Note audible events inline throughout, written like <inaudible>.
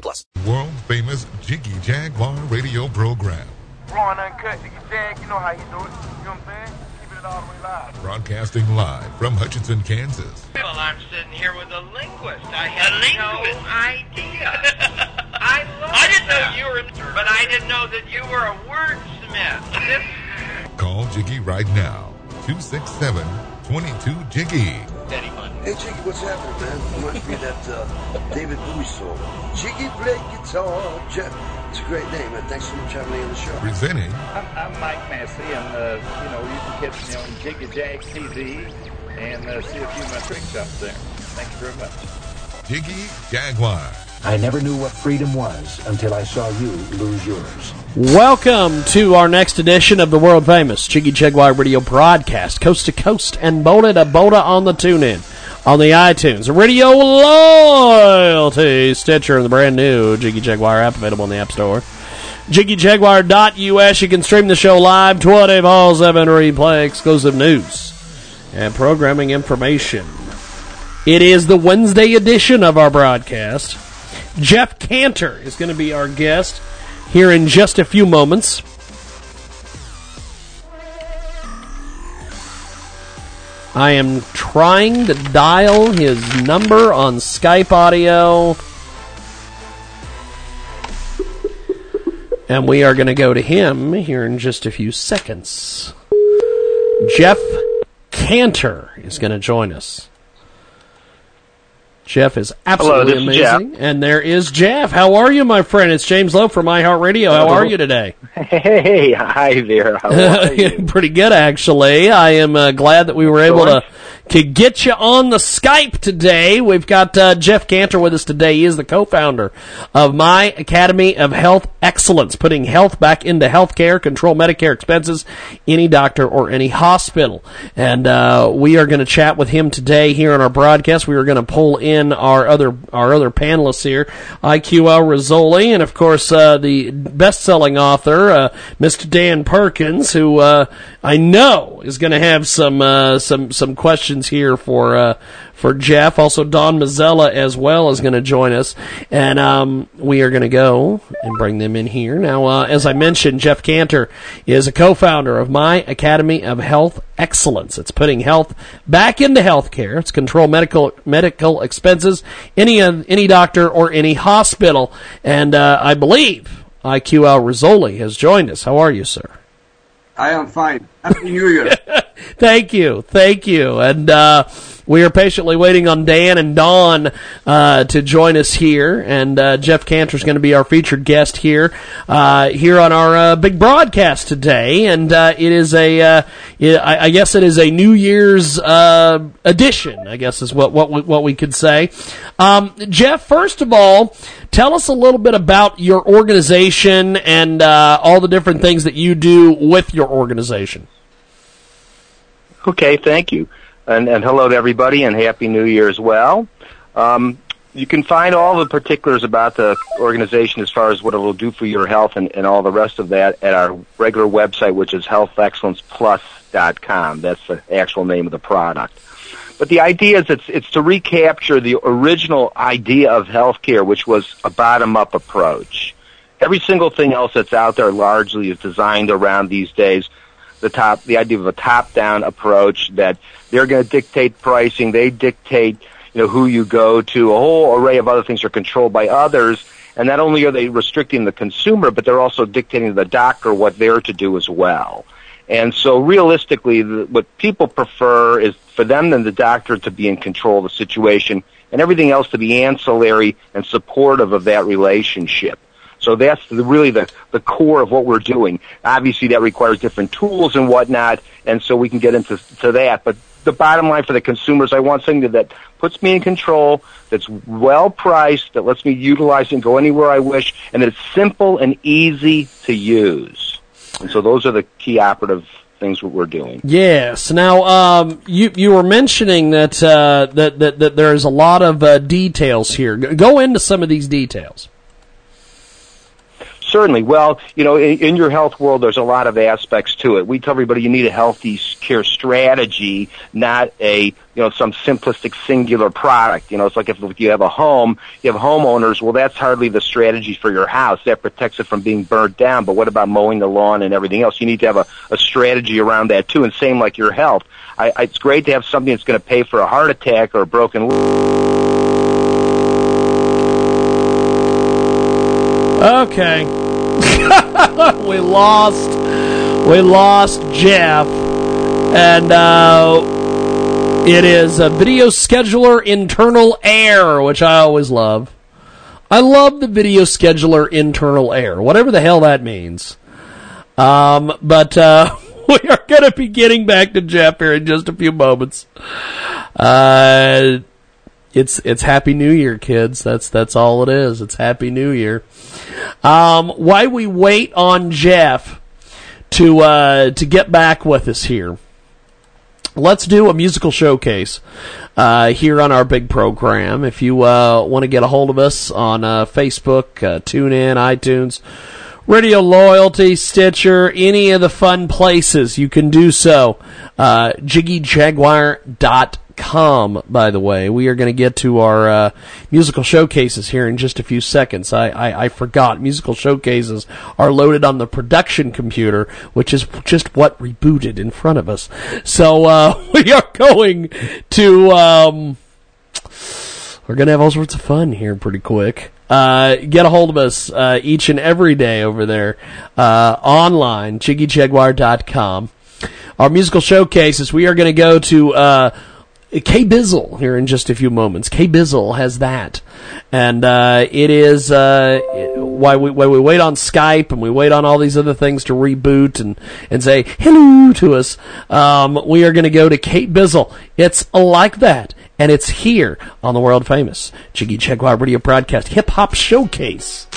plus. World famous Jiggy Jaguar radio program. Raw and uncut, Jiggy Jag, you know how you do it. You know what I'm saying? Keeping it all the way live. Broadcasting live from Hutchinson, Kansas. Well, I'm sitting here with a linguist. I had A linguist? no idea. <laughs> I <laughs> love I didn't know you were. But I didn't know that you were a wordsmith. Call Jiggy right now. 267 22 Jiggy. Daddy fun. Hey Jiggy, what's happening, man? I might be that uh, David Bowie song. Jiggy play guitar. Jeff. It's a great name, man. Thanks so much for having me on the show. Presenting I'm, I'm Mike Massey, and uh, you know you can catch me on Jiggy Jag TV and uh, see a few of my tricks up there. Thank you very much. Jiggy Jaguar. I never knew what freedom was until I saw you lose yours. Welcome to our next edition of the world famous Jiggy Jaguar Radio broadcast, coast to coast and Boda to Boda on the tune in, on the iTunes, Radio Loyalty, Stitcher, and the brand new Jiggy Jaguar app available in the App Store. JiggyJaguar.us. You can stream the show live, 24 7 replay, exclusive news, and programming information. It is the Wednesday edition of our broadcast. Jeff Cantor is going to be our guest here in just a few moments. I am trying to dial his number on Skype audio. And we are going to go to him here in just a few seconds. Jeff Cantor is going to join us. Jeff is absolutely is amazing. And there is Jeff. How are you, my friend? It's James Lowe from iHeartRadio. How are you today? Hey, hi there. How <laughs> are you? Pretty good, actually. I am uh, glad that we were able to to get you on the Skype today. We've got uh, Jeff Cantor with us today. He is the co-founder of My Academy of Health Excellence, putting health back into healthcare, control Medicare expenses, any doctor or any hospital. And uh, we are going to chat with him today here on our broadcast. We are going to pull in our other our other panelists here, IQ Al Rizzoli, and of course uh, the best-selling author, uh, Mr. Dan Perkins, who uh, I know is going to have some uh, some some questions here for uh, for Jeff. Also, Don Mazzella as well is going to join us, and um, we are going to go and bring them in here now. Uh, as I mentioned, Jeff Cantor is a co-founder of My Academy of Health Excellence. It's putting health back into healthcare. It's control medical medical expenses, any uh, any doctor or any hospital, and uh, I believe IQ Al Rizzoli has joined us. How are you, sir? I am fine. Happy New Year. <laughs> Thank you, thank you, and uh, we are patiently waiting on Dan and Don uh, to join us here. And uh, Jeff Cantor is going to be our featured guest here, uh, here on our uh, big broadcast today. And uh, it is a, I, guess it is a New Year's edition. I guess is what what we, what we could say. Um, Jeff, first of all, tell us a little bit about your organization and all the different things that you do with your organization. Okay, thank you. And, and hello to everybody and Happy New Year as well. Um, you can find all the particulars about the organization as far as what it will do for your health and, and all the rest of that at our regular website, which is healthexcellenceplus.com. That's the actual name of the product. But the idea is it's, it's to recapture the original idea of healthcare, which was a bottom-up approach. Every single thing else that's out there largely is designed around these days the top, the idea of a top-down approach that they're going to dictate pricing, they dictate, you know, who you go to, a whole array of other things are controlled by others, and not only are they restricting the consumer, but they're also dictating to the doctor what they're to do as well. And so realistically, what people prefer is for them and the doctor to be in control of the situation and everything else to be ancillary and supportive of that relationship. So that's the, really the, the core of what we're doing. Obviously that requires different tools and whatnot, and so we can get into to that. But the bottom line for the consumers, I want something that puts me in control, that's well priced, that lets me utilize and go anywhere I wish, and that it's simple and easy to use. And so those are the key operative things what we're doing. Yes. Now, um, you you were mentioning that uh, that, that that there's a lot of uh, details here. Go into some of these details. Certainly. Well, you know, in, in your health world, there's a lot of aspects to it. We tell everybody you need a healthy care strategy, not a, you know, some simplistic singular product. You know, it's like if, you have a home, you have homeowners, well, that's hardly the strategy for your house. That protects it from being burnt down. But what about mowing the lawn and everything else? You need to have a, a strategy around that too. And same like your health. I, I, it's great to have something that's going to pay for a heart attack or a broken Okay. <laughs> we lost. We lost Jeff, and uh, it is a video scheduler internal air, which I always love. I love the video scheduler internal air, whatever the hell that means. Um, but uh, <laughs> we are going to be getting back to Jeff here in just a few moments. Uh, it's it's Happy New Year, kids. That's that's all it is. It's Happy New Year. Um, while we wait on Jeff to uh, to get back with us here, let's do a musical showcase uh, here on our big program. If you uh, want to get a hold of us on uh, Facebook, uh, TuneIn, iTunes, Radio Loyalty, Stitcher, any of the fun places, you can do so. Uh, JiggyJaguar.com, by the way. We are going to get to our uh, musical showcases here in just a few seconds. I, I, I forgot. Musical showcases are loaded on the production computer, which is just what rebooted in front of us. So uh, <laughs> we are going to. Um, we're going to have all sorts of fun here pretty quick. Uh, get a hold of us uh, each and every day over there uh, online, jiggyjaguar.com. Our musical showcases, we are going to go to uh, K Bizzle here in just a few moments. K Bizzle has that. And uh, it is uh, why we, while we wait on Skype and we wait on all these other things to reboot and, and say hello to us, um, we are going to go to Kate Bizzle. It's like that. And it's here on the world famous Jiggy Jaguar Radio Broadcast Hip Hop Showcase.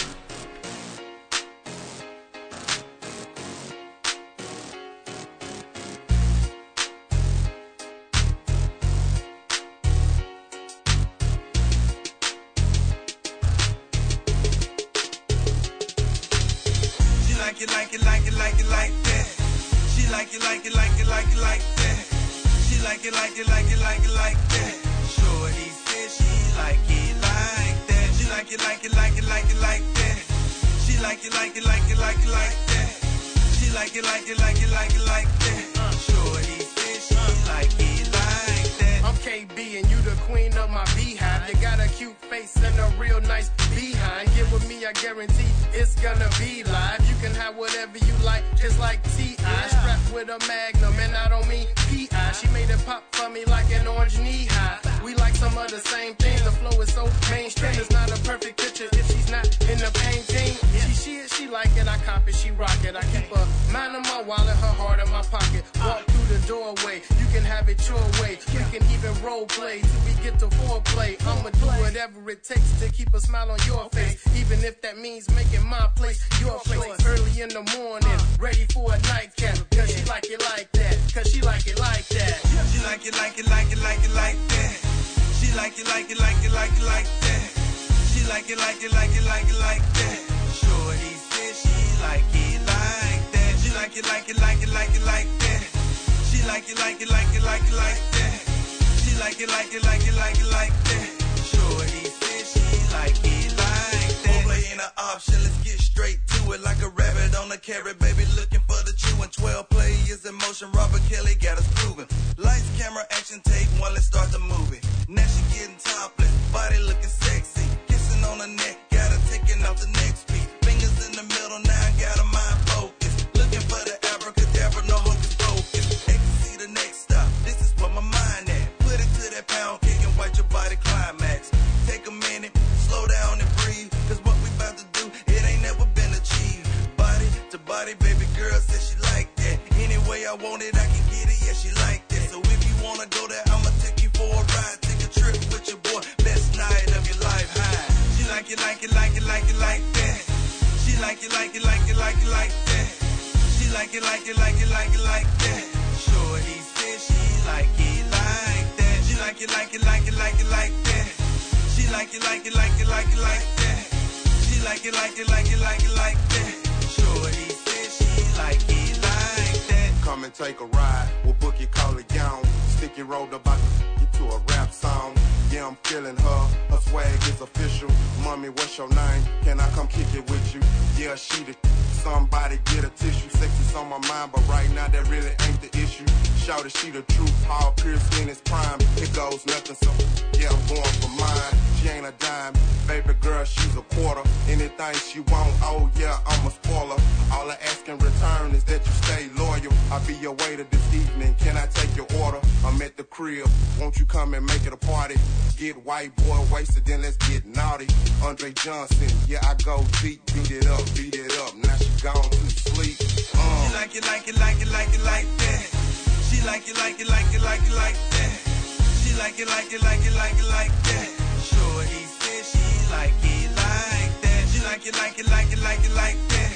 It, like it, like it, like it, like that.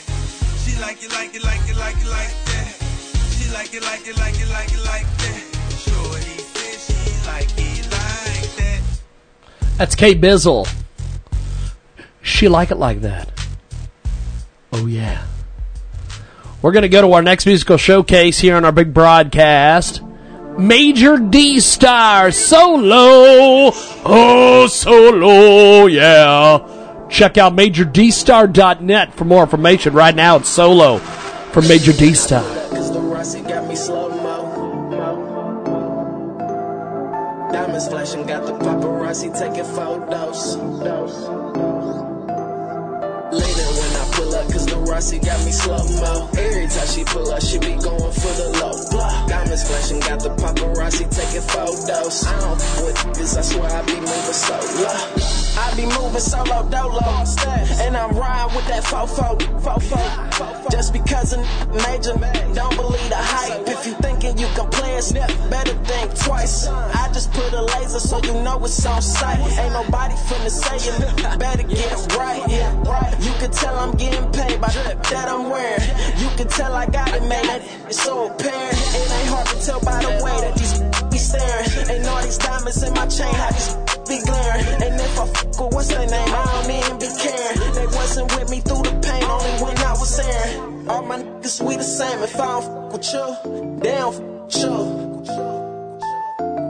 She like it, like it, like it, like it, like that. She like it, like it, like it, like it, like that. He said she like it, like that. That's Kate Bizzle. She like it like that. Oh yeah. We're going to go to our next musical showcase here on our big broadcast. Major D Star Solo. Oh, Solo, yeah. Check out MajorDStar.net for more information. Right now, it's Solo from Major D Star. Diamonds flashing, got the paparazzi taking photos. Later when I pull up, cause the Rossi got me slow mo. Every time she pull up, she be going for the low block. Diamonds flashing, got the paparazzi taking photos. I don't f- with this, I swear I be moving solo. I be moving solo dolo. And I'm riding with that fofo, fofo. Just because a major don't believe the hype. If you thinking you can play it, better think twice. I just put a laser so you know it's on sight. Ain't nobody finna say it, better get it right. You can tell I'm getting paid by the that I'm wearing. You can tell I got it made, it's so apparent. It ain't hard to tell by the way that these be staring. Ain't all these diamonds in my chain, how these be glaring. And if I fuck with what's their name, I don't even be caring. They wasn't with me through the pain, only when I was airing. All my niggas, we the same. If I don't fuck with you, they don't fuck with you.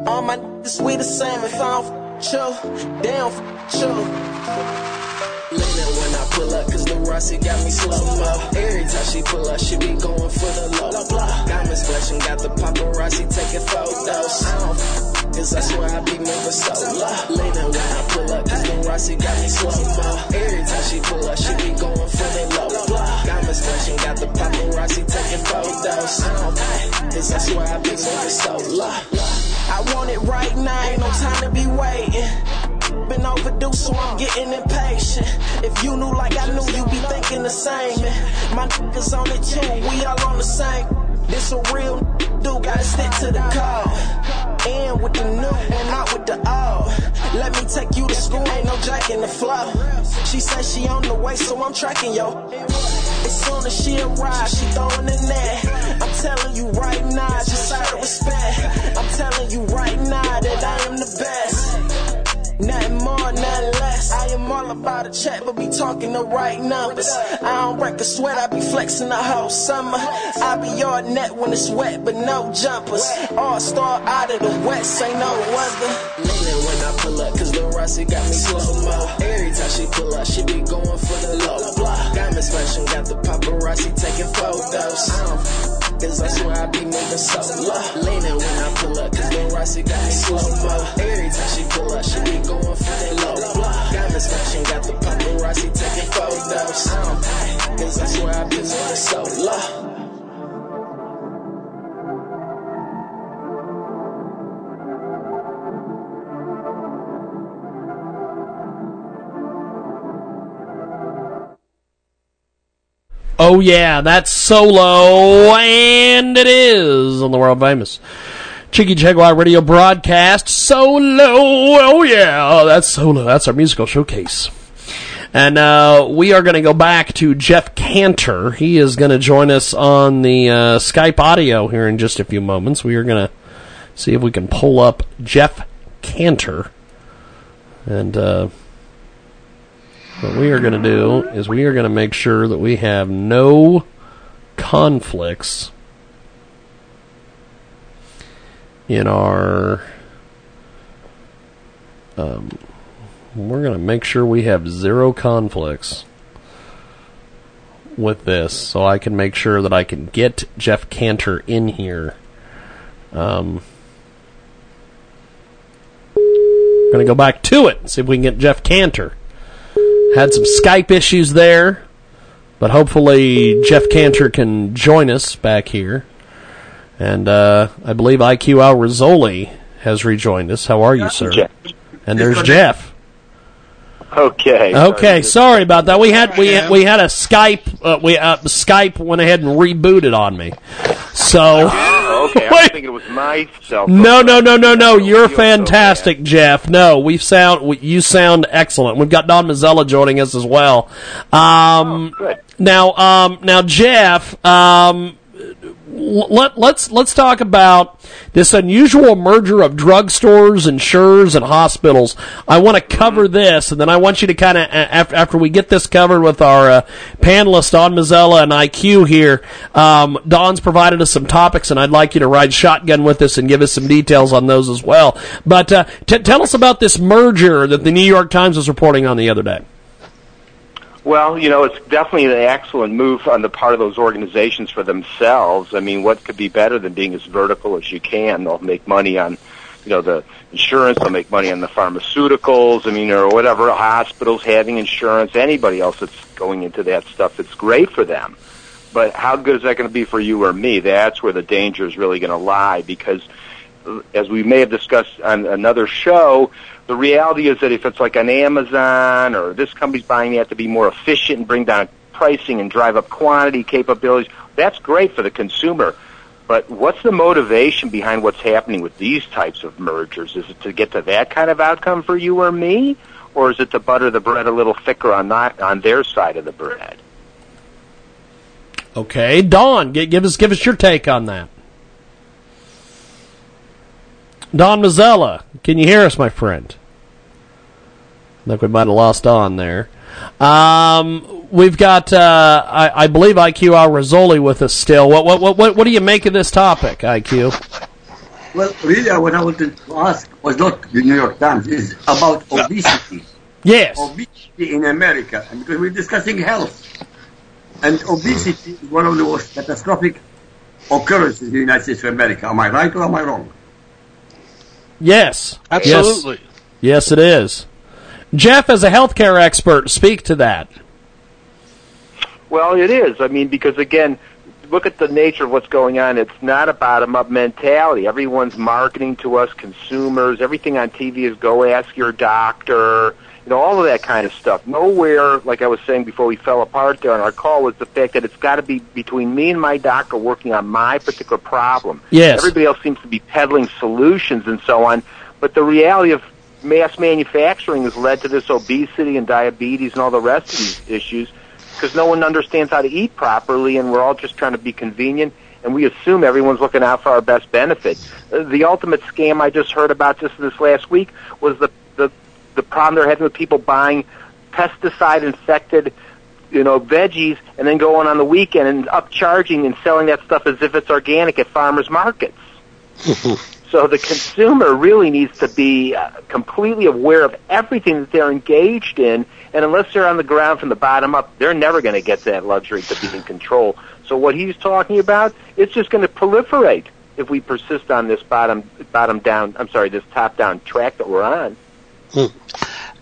All my niggas, we the same. If I don't fuck with you, they don't fuck with you. When I pull up, cause the Rossi got me slow mo. Every time she pull up, she be going for the low. Diamonds flashing, got the paparazzi taking photos. Cause I swear I be moving solo. Leaning when I pull up, cause the Rossi got me slow mo. Every time she pull up, she be going for the low block. Diamonds flashing, got the paparazzi taking photos. Cause I swear I be moving solo. I want it right now, ain't no time to be waiting. Been overdue, so I'm getting impatient. If you knew like I knew, you'd be thinking the same. And my niggas on it too, we all on the same. This a real dude, gotta stick to the code. And with the new and not with the old. Let me take you to school, ain't no jack in the flow. She says she on the way, so I'm tracking yo. As soon as she arrive, she throwing the net. I'm telling you right now, just out of respect. I'm telling you right now that I am the best. Nothing more, nothing less. I am all about a check, but be talking the right numbers. I don't break a sweat, I be flexing the whole summer. I be all net when it's wet, but no jumpers. All star out of the west, ain't no other. Leaning when I pull up, cause the Rossi got me slow mo. Every time she pull up, she be going for the low block. Diamonds flashing, got the paparazzi taking photos. I don't Cause I swear I be moving solo. Leaning when I pull up, cause the Rossi got me slow mo. Every time she pull up, she be going for the low block. Diamonds flashing, got the paparazzi taking photos. I don't Cause I swear I be moving solo. Oh yeah, that's solo, and it is on the world famous Jiggy Jaguar radio broadcast. Solo, oh yeah, that's solo. That's our musical showcase. And uh, we are going to go back to Jeff Cantor. He is going to join us on the uh, Skype audio here in just a few moments. We are going to see if we can pull up Jeff Cantor. And uh, what we are going to do is we are going to make sure that we have no conflicts in our. Um, we're going to make sure we have zero conflicts with this so I can make sure that I can get Jeff Cantor in here. Um, going to go back to it and see if we can get Jeff Cantor. Had some Skype issues there, but hopefully Jeff Cantor can join us back here. And uh, I believe IQ Al Rizzoli has rejoined us. How are you, sir? Jeff. And there's Jeff. Okay. Okay, sorry about that. We had we had, we had a Skype uh, we uh, Skype went ahead and rebooted on me. So okay. I thinking it was my cell phone. no, no, no, no, no. You're fantastic, Jeff. No, we sound we, you sound excellent. We've got Don Mazzella joining us as well. Um, good. Now, um, now, Jeff. Um, let, let's let's talk about this unusual merger of drugstores, insurers, and hospitals. I want to cover this, and then I want you to kind of after, after we get this covered with our uh, panelists Don Mazzella and IQ here. Um, Don's provided us some topics, and I'd like you to ride shotgun with us and give us some details on those as well. But uh, t- tell us about this merger that the New York Times was reporting on the other day. Well, you know, it's definitely an excellent move on the part of those organizations for themselves. I mean, what could be better than being as vertical as you can? They'll make money on, you know, the insurance. They'll make money on the pharmaceuticals. I mean, or whatever hospitals having insurance. Anybody else that's going into that stuff, it's great for them. But how good is that going to be for you or me? That's where the danger is really going to lie because, as we may have discussed on another show, the reality is that if it's like an Amazon or this company's buying, have to be more efficient and bring down pricing and drive up quantity capabilities. That's great for the consumer. But what's the motivation behind what's happening with these types of mergers? Is it to get to that kind of outcome for you or me? Or is it to butter the bread a little thicker on that, on their side of the bread? Okay, Don, give us give us your take on that. Don Mazzella, can you hear us, my friend? I think we might have lost Don there. Um, we've got, uh, I, I believe, IQ Al Rizzoli with us still. What, what, what, what, what do you make of this topic, IQ? Well, really, what I wanted to ask was not the New York Times, is about obesity. Yes. Obesity in America, because we're discussing health. And obesity is one of the most catastrophic occurrences in the United States of America. Am I right or am I wrong? Yes. Absolutely. Yes, yes it is. Jeff, as a healthcare expert, speak to that. Well, it is. I mean, because again, look at the nature of what's going on. It's not a bottom-up mentality. Everyone's marketing to us, consumers. Everything on TV is go ask your doctor. You know, all of that kind of stuff. Nowhere, like I was saying before we fell apart there on our call, was the fact that it's got to be between me and my doctor working on my particular problem. Yes. Everybody else seems to be peddling solutions and so on. But the reality of mass manufacturing has led to this obesity and diabetes and all the rest of these issues because no one understands how to eat properly and we're all just trying to be convenient and we assume everyone's looking out for our best benefit. Uh, The ultimate scam I just heard about just this last week was the the problem they're having with people buying pesticide infected you know veggies and then going on the weekend and upcharging and selling that stuff as if it's organic at farmers markets. <laughs> So the consumer really needs to be uh, completely aware of everything that they're engaged in, and unless they're on the ground from the bottom up, they're never going to get that luxury to be in control. So what he's talking about, it's just going to proliferate if we persist on this bottom bottom down. I'm sorry, this top down track that we're on.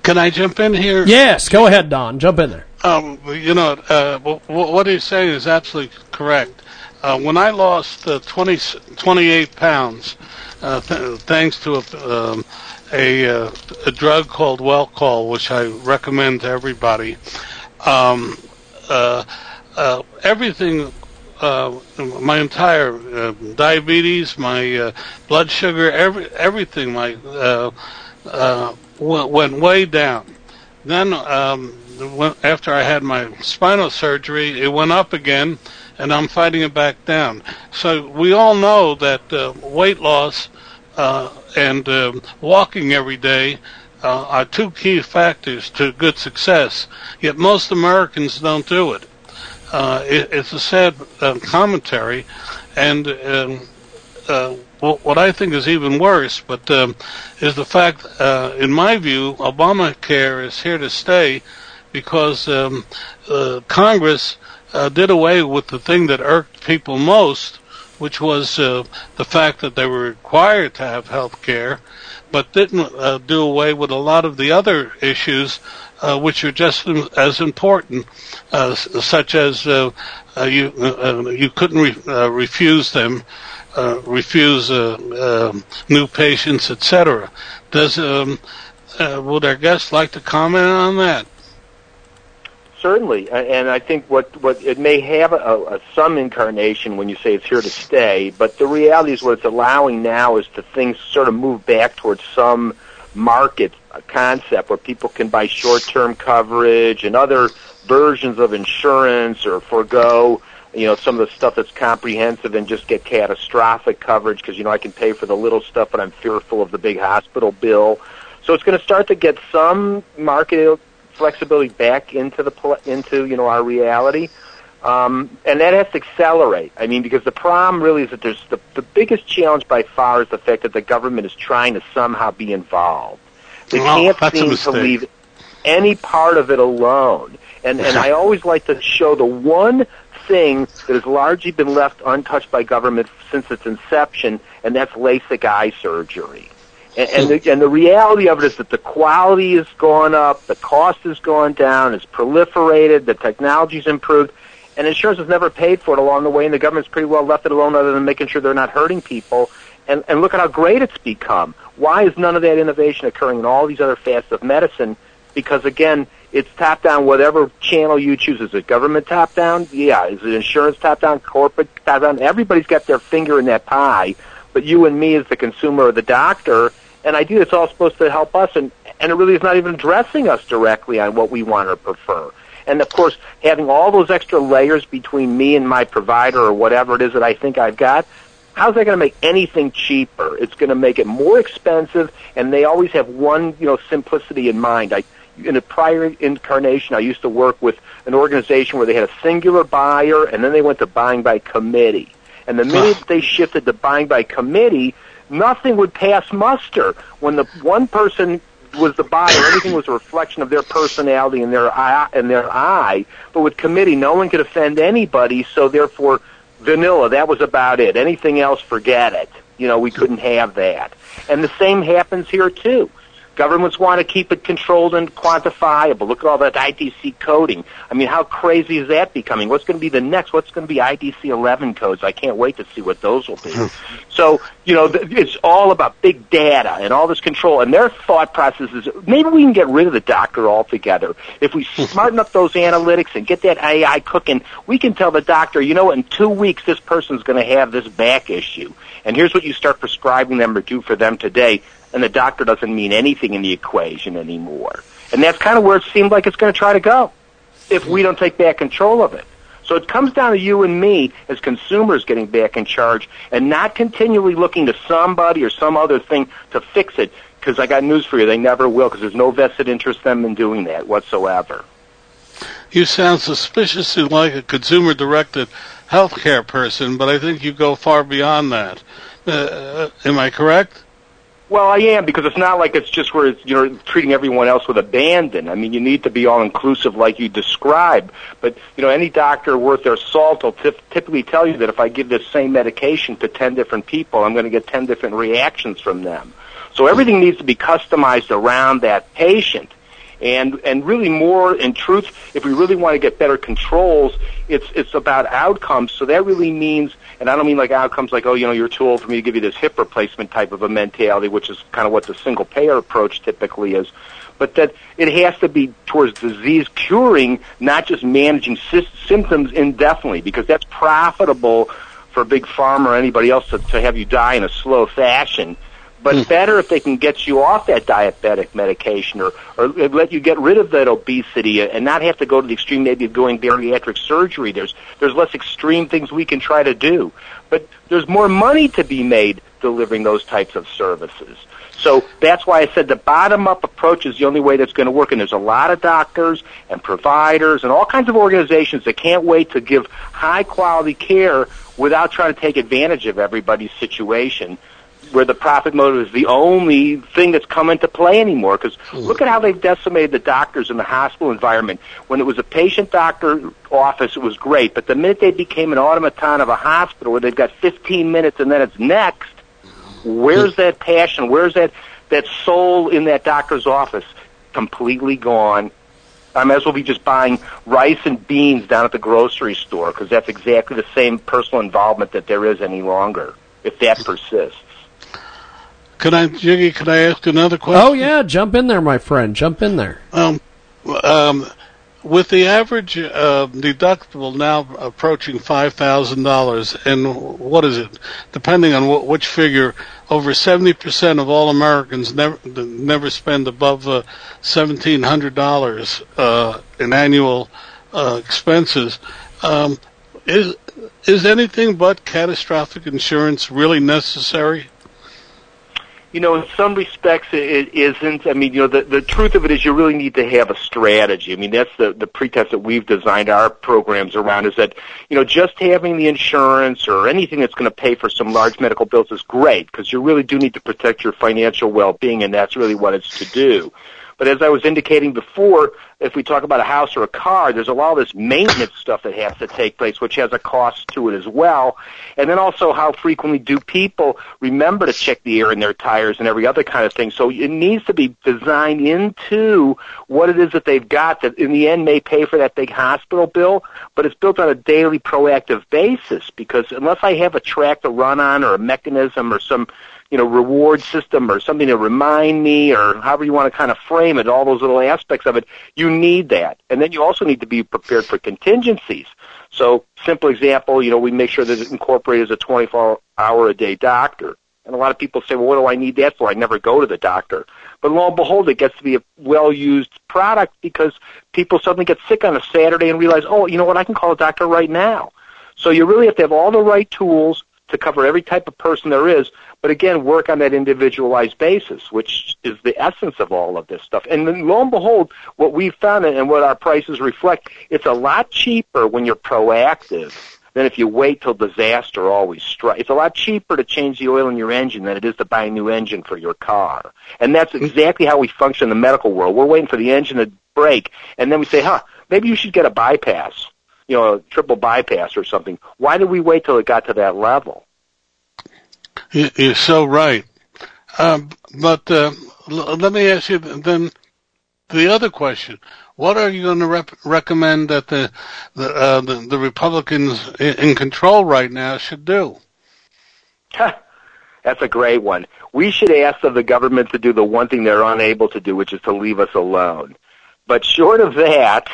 Can I jump in here? Yes, go ahead, Don. Jump in there. Um, you know, uh, w- w- what he's saying is absolutely correct. Uh, when I lost uh, 20, 28 pounds, uh, th- thanks to a, um, a, uh, a drug called Welchol, which I recommend to everybody, um, uh, uh, everything, uh, my entire uh, diabetes, my uh, blood sugar, every everything, my uh, uh, went, went way down. Then, um, after I had my spinal surgery, it went up again, and I'm fighting it back down. So we all know that uh, weight loss uh, and um walking every day uh, are two key factors to good success. Yet most Americans don't do it. Uh, it it's a sad uh, commentary, and uh, what I think is even worse, but um, is the fact, uh, in my view, Obamacare is here to stay because um, uh, Congress uh, did away with the thing that irked people most, which was uh, the fact that they were required to have health care, but didn't uh, do away with a lot of the other issues uh, which are just as important, uh, such as uh, uh, you uh, uh, you couldn't re- refuse them, uh, refuse uh, uh, new patients, etc. Does um, uh, would our guest like to comment on that? Certainly, and I think what what it may have a, a some incarnation when you say it's here to stay, but the reality is what it's allowing now is to things sort of move back towards some market uh, concept where people can buy short-term coverage and other versions of insurance or forego you know some of the stuff that's comprehensive and just get catastrophic coverage because you know I can pay for the little stuff but I'm fearful of the big hospital bill. So it's going to start to get some market flexibility back into the into you know our reality, um, and that has to accelerate. I mean, because the problem really is that there's the the biggest challenge by far is the fact that the government is trying to somehow be involved. They Well, can't seem to leave any part of it alone. And and I always like to show the one thing that has largely been left untouched by government since its inception, and that's LASIK eye surgery. And, and, the, and the reality of it is that the quality has gone up, the cost has gone down, it's proliferated, the technology's improved, and insurance has never paid for it along the way, and the government's pretty well left it alone other than making sure they're not hurting people. And, and look at how great it's become. Why is none of that innovation occurring in all these other facets of medicine? Because again, it's top down, whatever channel you choose. Is it government top down? Yeah. Is it insurance top down? Corporate top down? Everybody's got their finger in that pie, but you and me as the consumer or the doctor, and I do it's all supposed to help us, and, and it really is not even addressing us directly on what we want or prefer. And of course, having all those extra layers between me and my provider or whatever it is that I think I've got, how's that going to make anything cheaper? It's going to make it more expensive, and they always have one, you know, simplicity in mind. I, in a prior incarnation, I used to work with an organization where they had a singular buyer, and then they went to buying by committee. And the minute they shifted to buying by committee, nothing would pass muster. When the one person was the buyer, everything was a reflection of their personality and their eye, and their eye. But with committee, no one could offend anybody, so therefore, vanilla. That was about it. Anything else, forget it. You know, we couldn't have that. And the same happens here too. Governments want to keep it controlled and quantifiable. Look at all that IDC coding. I mean, how crazy is that becoming? What's going to be the next? What's going to be IDC 11 codes? I can't wait to see what those will be. Hmm. so, you know, it's all about big data and all this control. And their thought process is maybe we can get rid of the doctor altogether. If we hmm. smarten up those analytics and get that AI cooking, we can tell the doctor, you know, what, in two weeks this person's going to have this back issue. And here's what you start prescribing them or do for them today and the doctor doesn't mean anything in the equation anymore. And that's kind of where it seems like it's going to try to go if we don't take back control of it. So it comes down to you and me as consumers getting back in charge and not continually looking to somebody or some other thing to fix it. Because I got news for you, they never will. Because there's no vested interest in them in doing that whatsoever. You sound suspiciously like a consumer-directed healthcare person, but I think you go far beyond that. Uh, am I correct? Well, I am because it's not like it's just where it's, you're treating everyone else with abandon. I mean, you need to be all inclusive, like you describe. But you know, any doctor worth their salt will tip typically tell you that if I give this same medication to ten different people, I'm going to get ten different reactions from them. So everything needs to be customized around that patient. And and really more in truth, if we really want to get better controls, it's it's about outcomes. So that really means and I don't mean like outcomes like, oh, you know, you're too old for me to give you this hip replacement type of a mentality, which is kind of what the single payer approach typically is. But that it has to be towards disease curing, not just managing sy- symptoms indefinitely, because that's profitable for a big pharma or anybody else to, to have you die in a slow fashion. But Hmm. better if they can get you off that diabetic medication or, or let you get rid of that obesity and not have to go to the extreme maybe of going bariatric surgery. There's, there's less extreme things we can try to do. But there's more money to be made delivering those types of services. So that's why I said the bottom up approach is the only way that's going to work. And there's a lot of doctors and providers and all kinds of organizations that can't wait to give high quality care without trying to take advantage of everybody's situation where the profit motive is the only thing that's come into play anymore. Because hmm. look at how they've decimated the doctors in the hospital environment. When it was a patient doctor office, it was great. But the minute they became an automaton of a hospital where they've got 15 minutes and then it's next, where's hmm. that passion? Where's that, that soul in that doctor's office? Completely gone. I might as well be just buying rice and beans down at the grocery store because that's exactly the same personal involvement that there is any longer, if that hmm. persists. Can I, Jiggy? Can I ask another question? Oh yeah, jump in there, my friend. Jump in there. Um, um, with the average uh, deductible now approaching five thousand dollars, and what is it? Depending on wh- which figure, over seventy percent of all Americans never never spend above uh, seventeen hundred dollars uh, in annual uh, expenses. Um, is is anything but catastrophic insurance really necessary? You know, in some respects, it it isn't. I mean, you know, the the truth of it is, you really need to have a strategy. I mean, that's the the pretense that we've designed our programs around. Is that you know, just having the insurance or anything that's going to pay for some large medical bills is great because you really do need to protect your financial well being, and that's really what it's to do. But as I was indicating before, if we talk about a house or a car, there's a lot of this maintenance stuff that has to take place, which has a cost to it as well. And then also how frequently do people remember to check the air in their tires and every other kind of thing. So it needs to be designed into what it is that they've got that in the end may pay for that big hospital bill, but it's built on a daily proactive basis because unless I have a track to run on or a mechanism or some you know, reward system or something to remind me or however you want to kind of frame it, all those little aspects of it, you need that. And then you also need to be prepared for contingencies. So, simple example, you know, we make sure that it's incorporated as a 24 hour a day doctor. And a lot of people say, well, what do I need that for? I never go to the doctor. But lo and behold, it gets to be a well used product because people suddenly get sick on a Saturday and realize, oh, you know what, I can call a doctor right now. So you really have to have all the right tools to cover every type of person there is, but again, work on that individualized basis, which is the essence of all of this stuff. And then lo and behold, what we've found and what our prices reflect, it's a lot cheaper when you're proactive than if you wait till disaster always strikes. It's a lot cheaper to change the oil in your engine than it is to buy a new engine for your car. And that's exactly how we function in the medical world. We're waiting for the engine to break, and then we say, huh, maybe you should get a bypass, you know, a triple bypass or something. Why did we wait till it got to that level? You- You're so right. Um, but uh, l- let me ask you then the other question: What are you going to rep- recommend that the the, uh, the the Republicans in, in control right now should do? That's a great one. We should ask of the government to do the one thing they're unable to do, which is to leave us alone. But short of that,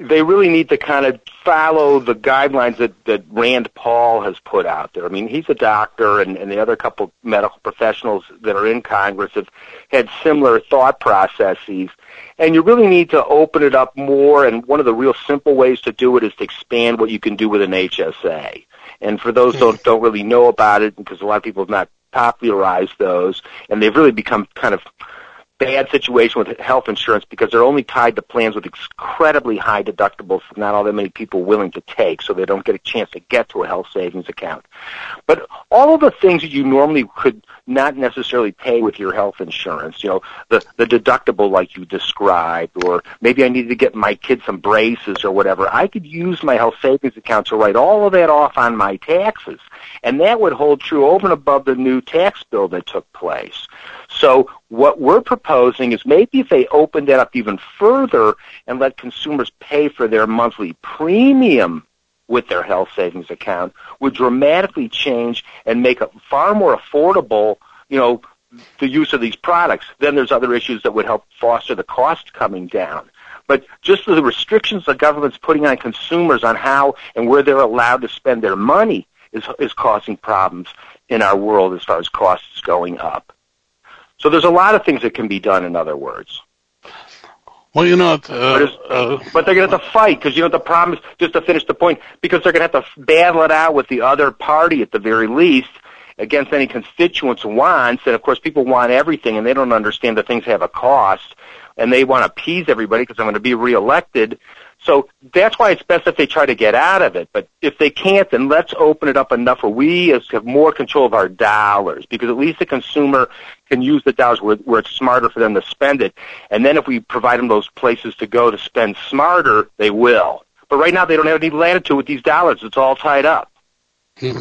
they really need to kind of follow the guidelines that, that Rand Paul has put out there. I mean, he's a doctor, and, and the other couple medical professionals that are in Congress have had similar thought processes. And you really need to open it up more, and one of the real simple ways to do it is to expand what you can do with an HSA. And for those don't, don't really know about it, because a lot of people have not popularized those, and they've really become kind of bad situation with health insurance because they're only tied to plans with incredibly high deductibles not all that many people willing to take so they don't get a chance to get to a health savings account. But all of the things that you normally could not necessarily pay with your health insurance you know the the deductible like you described or maybe i needed to get my kids some braces or whatever i could use my health savings account to write all of that off on my taxes. And that would hold true over and above the new tax bill that took place So what we're proposing is maybe if they open that up even further and let consumers pay for their monthly premium with their health savings account would dramatically change and make it far more affordable, you know, the use of these products. Then there's other issues that would help foster the cost coming down. But just the restrictions the government's putting on consumers on how and where they're allowed to spend their money is is causing problems in our world as far as costs going up. So there's a lot of things that can be done. In other words. Well, you know, uh, But, uh, but they're going to have to fight because you know the problem is. Just to finish the point, because they're going to have to battle it out with the other party at the very least against any constituents' wants. And of course, people want everything, and they don't understand that things have a cost, and they want to appease everybody because I'm going to be reelected. So that's why it's best if they try to get out of it. But if they can't, then let's open it up enough where we have more control of our dollars, because at least the consumer can use the dollars where, where it's smarter for them to spend it. And then if we provide them those places to go to spend smarter, they will. But right now they don't have any latitude with these dollars. It's all tied up. Hmm.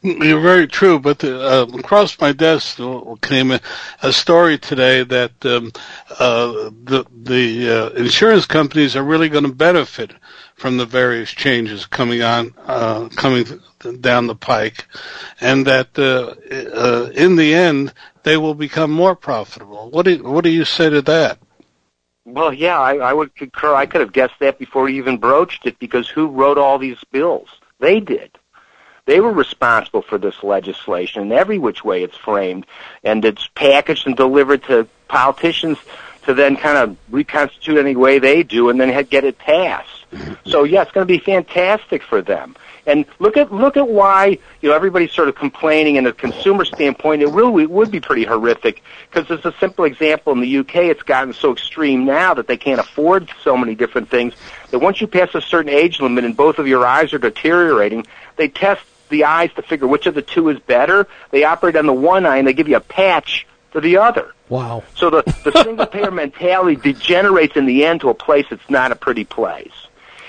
You're very true, but uh, across my desk came a, a story today that um, uh, the the uh, insurance companies are really going to benefit from the various changes coming on uh, coming down the pike, and that uh, uh, in the end they will become more profitable. What do what do you say to that? Well, yeah, I, I would concur. I could have guessed that before you even broached it because who wrote all these bills? They did. They were responsible for this legislation in every which way it's framed, and it's packaged and delivered to politicians to then kind of reconstitute any way they do, and then get it passed. <laughs> So yeah, it's going to be fantastic for them. And look at look at why you know everybody's sort of complaining in a consumer standpoint. It really would be pretty horrific because there's a simple example in the UK. It's gotten so extreme now that they can't afford so many different things that once you pass a certain age limit and both of your eyes are deteriorating, they test the eyes to figure which of the two is better. They operate on the one eye and they give you a patch for the other. Wow. So the, the <laughs> single payer mentality degenerates in the end to a place that's not a pretty place.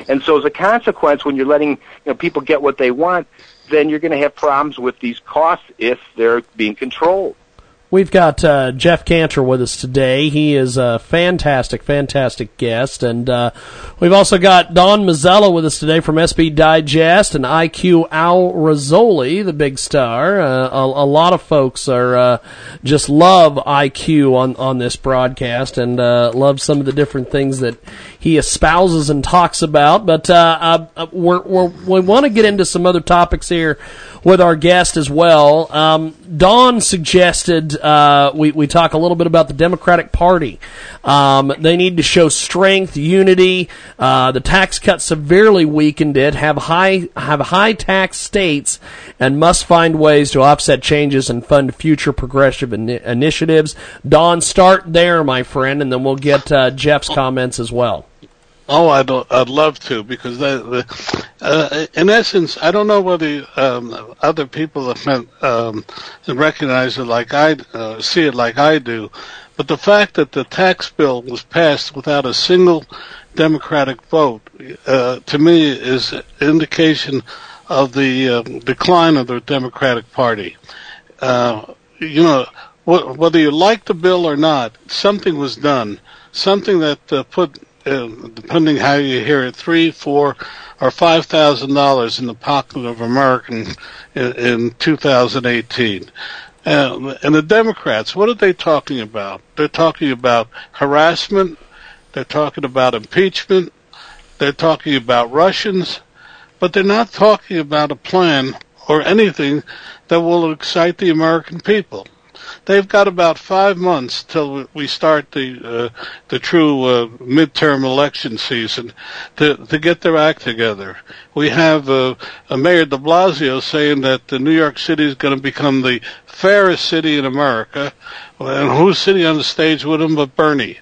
And so as a consequence, when you're letting you know, people get what they want, then you're going to have problems with these costs if they're being controlled. We've got uh, Jeff Cantor with us today. He is a fantastic, fantastic guest. And uh, we've also got Don Mazzella with us today from SB Digest and IQ Al Rizzoli, the big star. Uh, a, a lot of folks are uh, just love IQ on, on this broadcast and uh, love some of the different things that he espouses and talks about. But uh, uh, we're, we're, we want to get into some other topics here with our guest as well. Um, Don suggested uh, we, we talk a little bit about the Democratic Party. Um, they need to show strength, unity. Uh, the tax cut severely weakened it. Have high have high tax states and must find ways to offset changes and fund future progressive ini initiatives. Don, start there, my friend, and then we'll get uh, Jeff's comments as well. Oh, I'd I'd love to because that, uh, in essence, I don't know whether um, other people have um, recognize it like I uh, see it like I do, but the fact that the tax bill was passed without a single Democratic vote, uh, to me, is indication of the uh, decline of the Democratic Party. Uh, you know, wh- whether you like the bill or not, something was done, something that uh, put depending how you hear it, three, four, or five thousand dollars in the pocket of American in, in 2018. Uh, and the Democrats, what are they talking about? They're talking about harassment. They're talking about impeachment. They're talking about Russians, but they're not talking about a plan or anything that will excite the American people they've got about five months till we start the uh, the true uh, midterm election season to to get their act together. We have uh, uh, Mayor De Blasio saying that the New York City is going to become the fairest city in America, and who's sitting on the stage with him but Bernie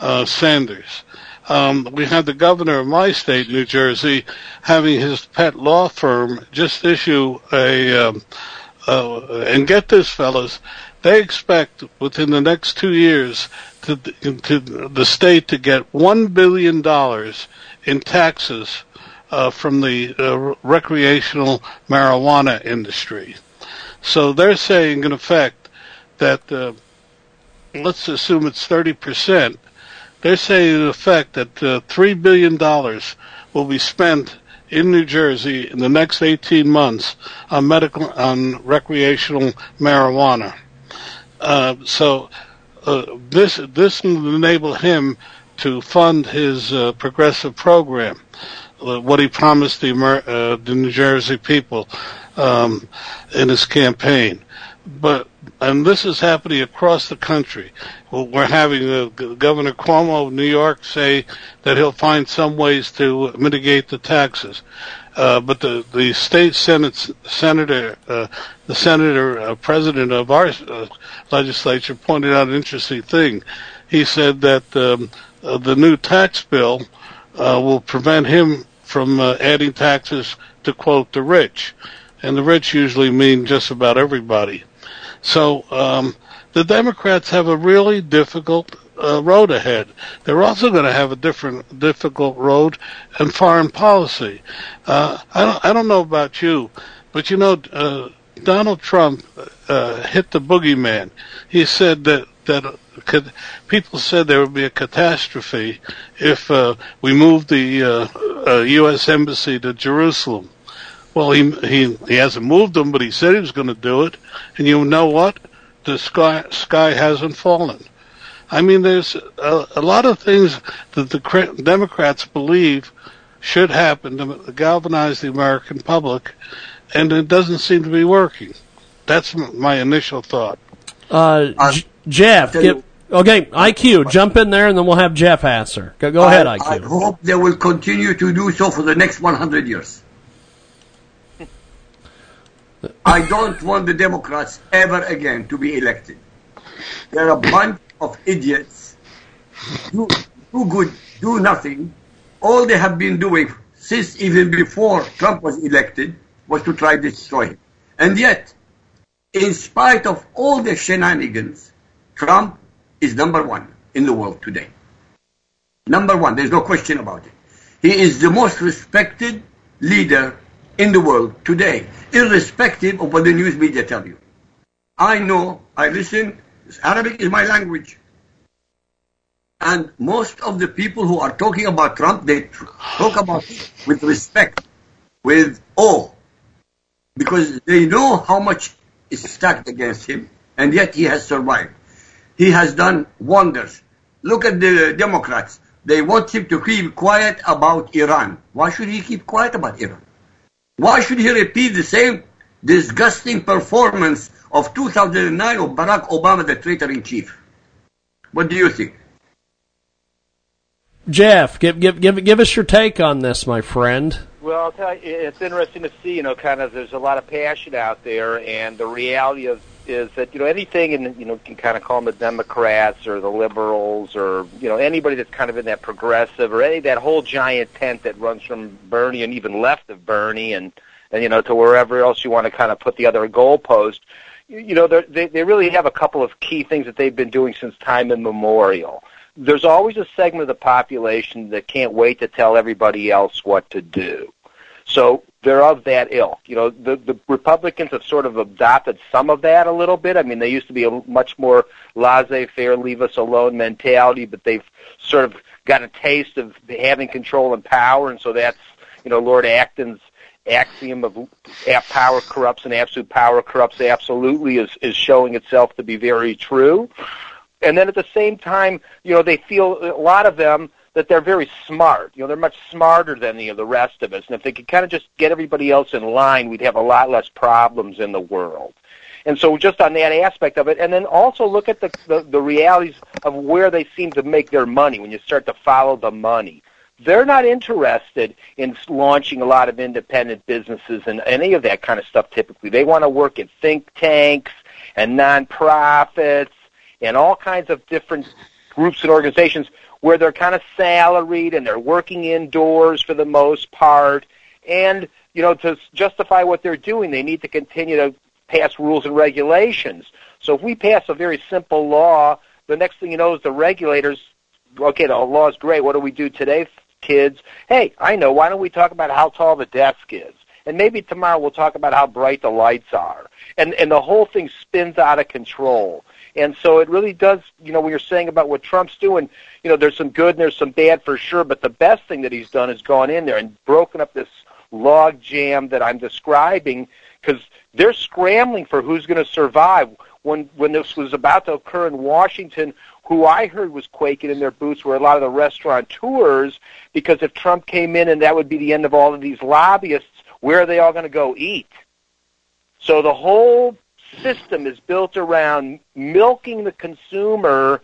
uh, Sanders. Um, we had the governor of my state, New Jersey, having his pet law firm just issue a, um, uh, and get this, fellas, they expect within the next two years to, to the state to get one billion dollars in taxes uh, from the uh, recreational marijuana industry. So they're saying, in effect, that uh, let's assume it's thirty percent. They're saying in effect that uh, three billion dollars will be spent in New Jersey in the next eighteen months on medical on recreational marijuana. Uh, so uh, this this will enable him to fund his uh, progressive program, uh, what he promised the, Amer- uh, the New Jersey people um, in his campaign. But and this is happening across the country. We're having Governor Cuomo of New York say that he'll find some ways to mitigate the taxes. Uh, but the the state senate senator, uh, the senator uh, president of our uh, legislature pointed out an interesting thing. He said that um, uh, the new tax bill uh, will prevent him from adding taxes to quote the rich, and the rich usually mean just about everybody. So um, the Democrats have a really difficult uh, road ahead. They're also going to have a different, difficult road in foreign policy. Uh, I don't, I don't know about you, but you know, uh, Donald Trump uh, hit the boogeyman. He said that that uh, could, people said there would be a catastrophe if uh, we moved the uh, uh, U.S. embassy to Jerusalem. Well, he he he hasn't moved them, but he said he was going to do it. And you know what? The sky sky hasn't fallen. I mean, there's a, a lot of things that the Democrats believe should happen to galvanize the American public, and it doesn't seem to be working. That's my initial thought. Uh, J- Jeff, give, okay, IQ, jump in there, and then we'll have Jeff answer. Go, go ahead, I, IQ. I hope they will continue to do so for the next 100 years. <laughs> I don't want the Democrats ever again to be elected. They're a bunch of idiots. Do, do good, do nothing. All they have been doing since even before Trump was elected was to try to destroy him. And yet, in spite of all the shenanigans, Trump is number one in the world today. Number one, there's no question about it. He is the most respected leader in the world today, irrespective of what the news media tell you. I know, I listen, Arabic is my language. And most of the people who are talking about Trump, they talk about it with respect, with awe, because they know how much is stacked against him, and yet he has survived. He has done wonders. Look at the Democrats. They want him to keep quiet about Iran. Why should he keep quiet about Iran? Why should he repeat the same disgusting performance of 2009 of Barack Obama, the traitor in chief? What do you think? Jeff, give, give, give, give us your take on this, my friend. Well, I'll tell you, it's interesting to see. You know, kind of there's a lot of passion out there, and the reality of is that you know anything, and you know, you can kind of call them the Democrats or the liberals or you know anybody that's kind of in that progressive or any that whole giant tent that runs from Bernie and even left of Bernie and and you know to wherever else you want to kind of put the other goalpost. You, know, they they really have a couple of key things that they've been doing since time immemorial. There's always a segment of the population that can't wait to tell everybody else what to do. So they're of that ilk. You know, the, the Republicans have sort of adopted some of that a little bit. I mean, they used to be a much more laissez-faire, leave us alone mentality, but they've sort of got a taste of having control and power, and so that's, you know, Lord Acton's axiom of power corrupts and absolute power corrupts absolutely is, is showing itself to be very true. And then at the same time, you know, they feel a lot of them that they're very smart. You know, they're much smarter than the, the rest of us. And if they could kind of just get everybody else in line, we'd have a lot less problems in the world. And so just on that aspect of it, and then also look at the, the, the realities of where they seem to make their money when you start to follow the money. They're not interested in launching a lot of independent businesses and any of that kind of stuff typically. They want to work at think tanks and nonprofits and all kinds of different groups and organizations where they're kind of salaried and they're working indoors for the most part. And, you know, to justify what they're doing, they need to continue to pass rules and regulations. So if we pass a very simple law, the next thing you know is the regulators, okay, the law is great. What do we do today, kids? Hey, I know. Why don't we talk about how tall the desk is? and maybe tomorrow we'll talk about how bright the lights are, and and the whole thing spins out of control. And so it really does, you know, when you're saying about what Trump's doing, you know, there's some good and there's some bad for sure, but the best thing that he's done is gone in there and broken up this log jam that I'm describing because they're scrambling for who's going to survive. When when this was about to occur in Washington, who I heard was quaking in their boots were a lot of the restaurateurs because if Trump came in and that would be the end of all of these lobbyists, where are they all going to go eat? So the whole system is built around milking the consumer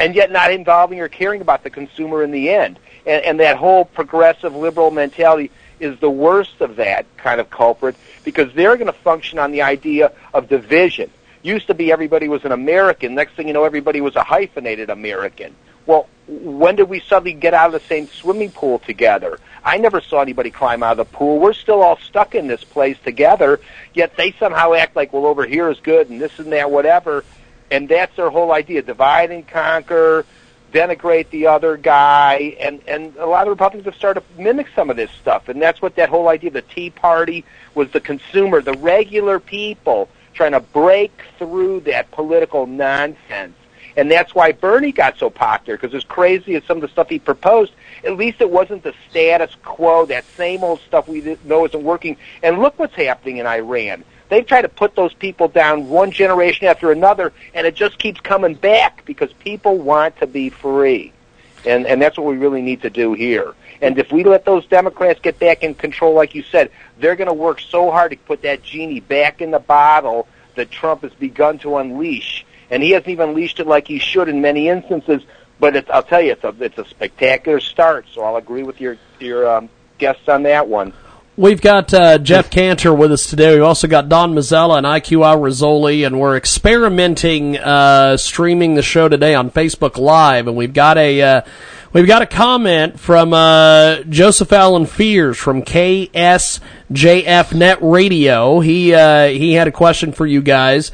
and yet not involving or caring about the consumer in the end. And, and that whole progressive liberal mentality is the worst of that kind of culprit because they're going to function on the idea of division. Used to be everybody was an American. Next thing you know, everybody was a hyphenated American. Well, when did we suddenly get out of the same swimming pool together? I never saw anybody climb out of the pool. We're still all stuck in this place together, yet they somehow act like, well, over here is good and this and that, whatever. And that's their whole idea divide and conquer, denigrate the other guy. And, and a lot of Republicans have started to mimic some of this stuff. And that's what that whole idea of the Tea Party was the consumer, the regular people trying to break through that political nonsense. And that's why Bernie got so popular, because as crazy as some of the stuff he proposed, at least it wasn't the status quo, that same old stuff we know isn't working. And look what's happening in Iran. They've tried to put those people down one generation after another, and it just keeps coming back because people want to be free. And, and that's what we really need to do here. And if we let those Democrats get back in control, like you said, they're going to work so hard to put that genie back in the bottle that Trump has begun to unleash. And he hasn't even unleashed it like he should in many instances. But it's, I'll tell you, it's a it's a spectacular start. So I'll agree with your your um, guests on that one. We've got uh, Jeff Cantor with us today. We've also got Don Mazzella and IQ Al Rizzoli, and we're experimenting uh, streaming the show today on Facebook Live. And we've got a uh, we've got a comment from uh, Joseph Allen Fears from KSJF Net Radio. He uh, he had a question for you guys.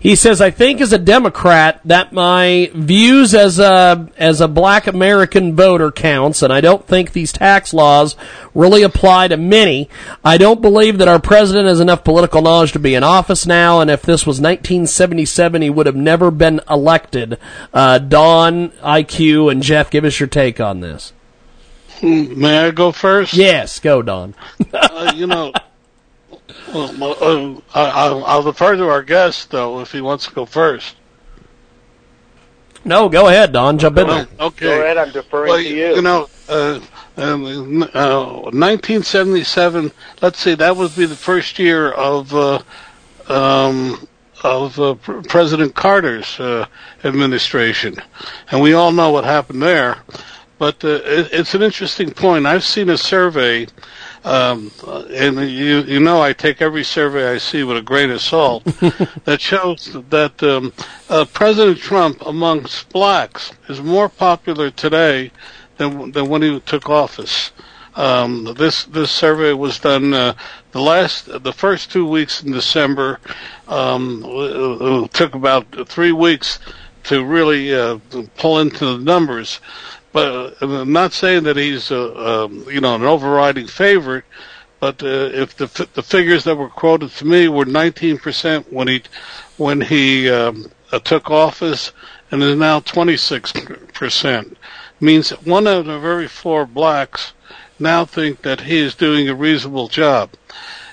He says, "I think as a Democrat that my views as a as a Black American voter counts, and I don't think these tax laws really apply to many. I don't believe that our president has enough political knowledge to be in office now, and if this was 1977, he would have never been elected." Uh, Don, IQ, and Jeff, give us your take on this. Hmm, May I go first? Yes, go, Don. uh, you know, well, well, uh, I, I'll, I'll defer to our guest though if he wants to go first. No, go ahead, Don. Jump in there. Okay. Go ahead, I'm deferring Well, to you. You know, uh, um, uh, 1977. Let's see, that would be the first year of uh, um, of uh, President Carter's uh, administration, and we all know what happened there. But uh, it, it's an interesting point. I've seen a survey, um, uh, and you you know I take every survey I see with a grain of salt, <laughs> that shows that um, uh, President Trump amongst blacks is more popular today than than when he took office. Um, this this survey was done uh, the last the first two weeks in December. Um, it it took about three weeks to really uh, pull into the numbers. But uh, I'm not saying that he's uh, um, you know an overriding favorite. But uh, if the fi- the figures that were quoted to me were 19% when he when he um, uh, took office, and is now 26%, means that one out of every four blacks now think that he is doing a reasonable job.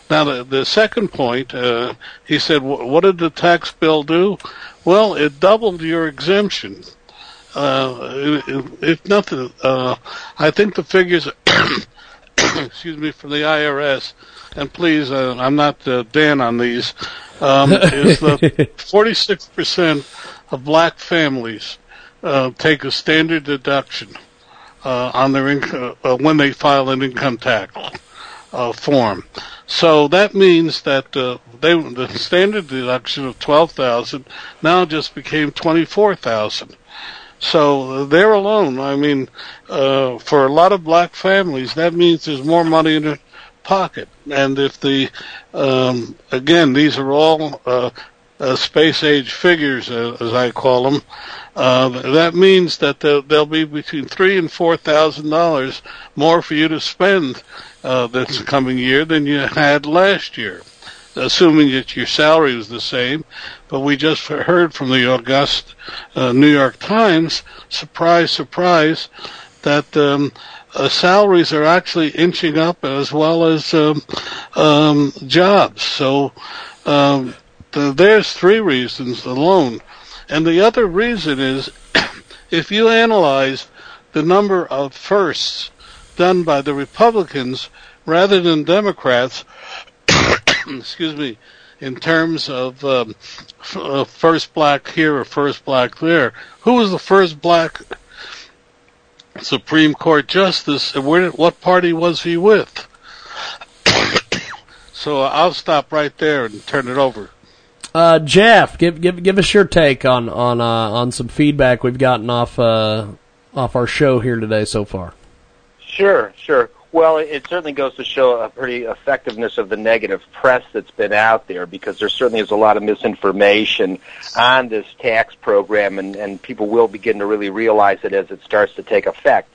Now, the, the second point, uh, he said, what did the tax bill do? Well, it doubled your exemption. Uh, if, if nothing, uh, I think the figures, <coughs> excuse me, from the IRS, and please, uh, I'm not uh, Dan on these, um, is that <laughs> 46% of black families uh, take a standard deduction uh, on their income uh, when they file an income tax uh, form. So that means that uh, they the standard deduction of twelve thousand now just became twenty four thousand. So they're alone, I mean, uh, for a lot of black families, that means there's more money in their pocket. And if the um, again, these are all uh, uh, space age figures, uh, as I call them, uh, that means that there'll, there'll be between three and four thousand dollars more for you to spend uh, this coming year than you had last year, assuming that your salary was the same. But we just heard from the august uh, New York Times, surprise, surprise, that um, uh, salaries are actually inching up as well as um, um, jobs. So um, th- there's three reasons alone. And the other reason is <coughs> if you analyze the number of firsts done by the Republicans rather than Democrats, <clears throat> excuse me, in terms of um, f- uh, first black here or first black there, who was the first black Supreme Court justice, and where, what party was he with? <coughs> so I'll stop right there and turn it over. Uh, Jeff, give give give us your take on on uh, on some feedback we've gotten off uh, off our show here today so far. Sure, sure. Well, it certainly goes to show a pretty effectiveness of the negative press that's been out there because there certainly is a lot of misinformation on this tax program, and, and people will begin to really realize it as it starts to take effect.